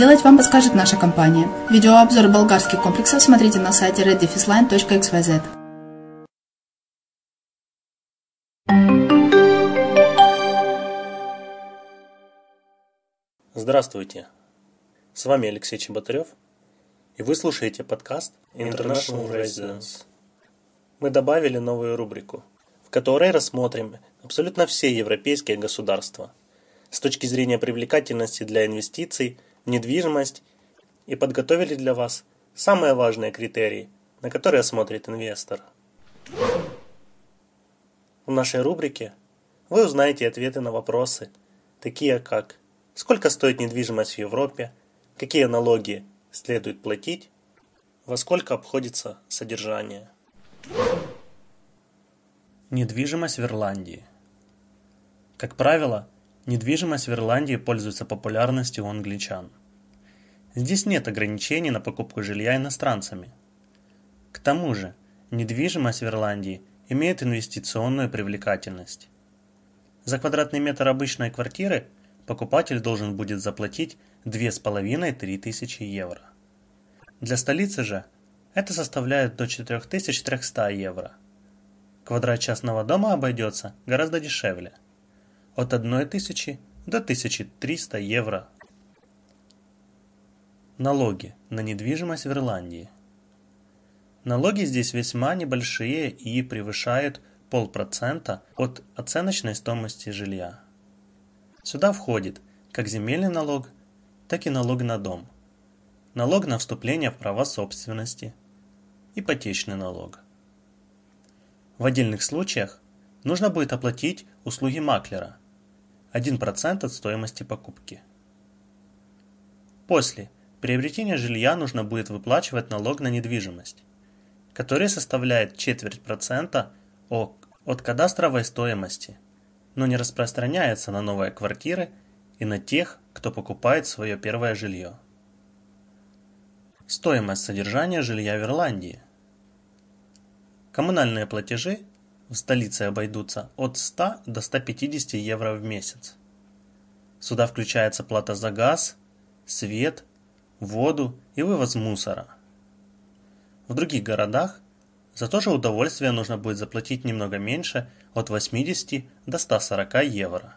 вам подскажет наша компания. Видеообзор болгарских комплексов смотрите на сайте reddefisline.xyz. Здравствуйте! С вами Алексей Чеботарев, и вы слушаете подкаст International Residence. Мы добавили новую рубрику, в которой рассмотрим абсолютно все европейские государства с точки зрения привлекательности для инвестиций недвижимость и подготовили для вас самые важные критерии, на которые смотрит инвестор. В нашей рубрике вы узнаете ответы на вопросы, такие как сколько стоит недвижимость в Европе, какие налоги следует платить, во сколько обходится содержание. Недвижимость в Ирландии. Как правило, недвижимость в Ирландии пользуется популярностью у англичан. Здесь нет ограничений на покупку жилья иностранцами. К тому же, недвижимость в Ирландии имеет инвестиционную привлекательность. За квадратный метр обычной квартиры покупатель должен будет заплатить 2,5-3 тысячи евро. Для столицы же это составляет до 4300 евро. Квадрат частного дома обойдется гораздо дешевле. От 1000 до 1300 евро. Налоги на недвижимость в Ирландии. Налоги здесь весьма небольшие и превышают полпроцента от оценочной стоимости жилья. Сюда входит как земельный налог, так и налог на дом, налог на вступление в права собственности, ипотечный налог. В отдельных случаях нужно будет оплатить услуги маклера – 1% от стоимости покупки. После приобретения жилья нужно будет выплачивать налог на недвижимость, который составляет четверть процента от кадастровой стоимости, но не распространяется на новые квартиры и на тех, кто покупает свое первое жилье. Стоимость содержания жилья в Ирландии – Коммунальные платежи в столице обойдутся от 100 до 150 евро в месяц. Сюда включается плата за газ, свет, воду и вывоз мусора. В других городах за то же удовольствие нужно будет заплатить немного меньше от 80 до 140 евро.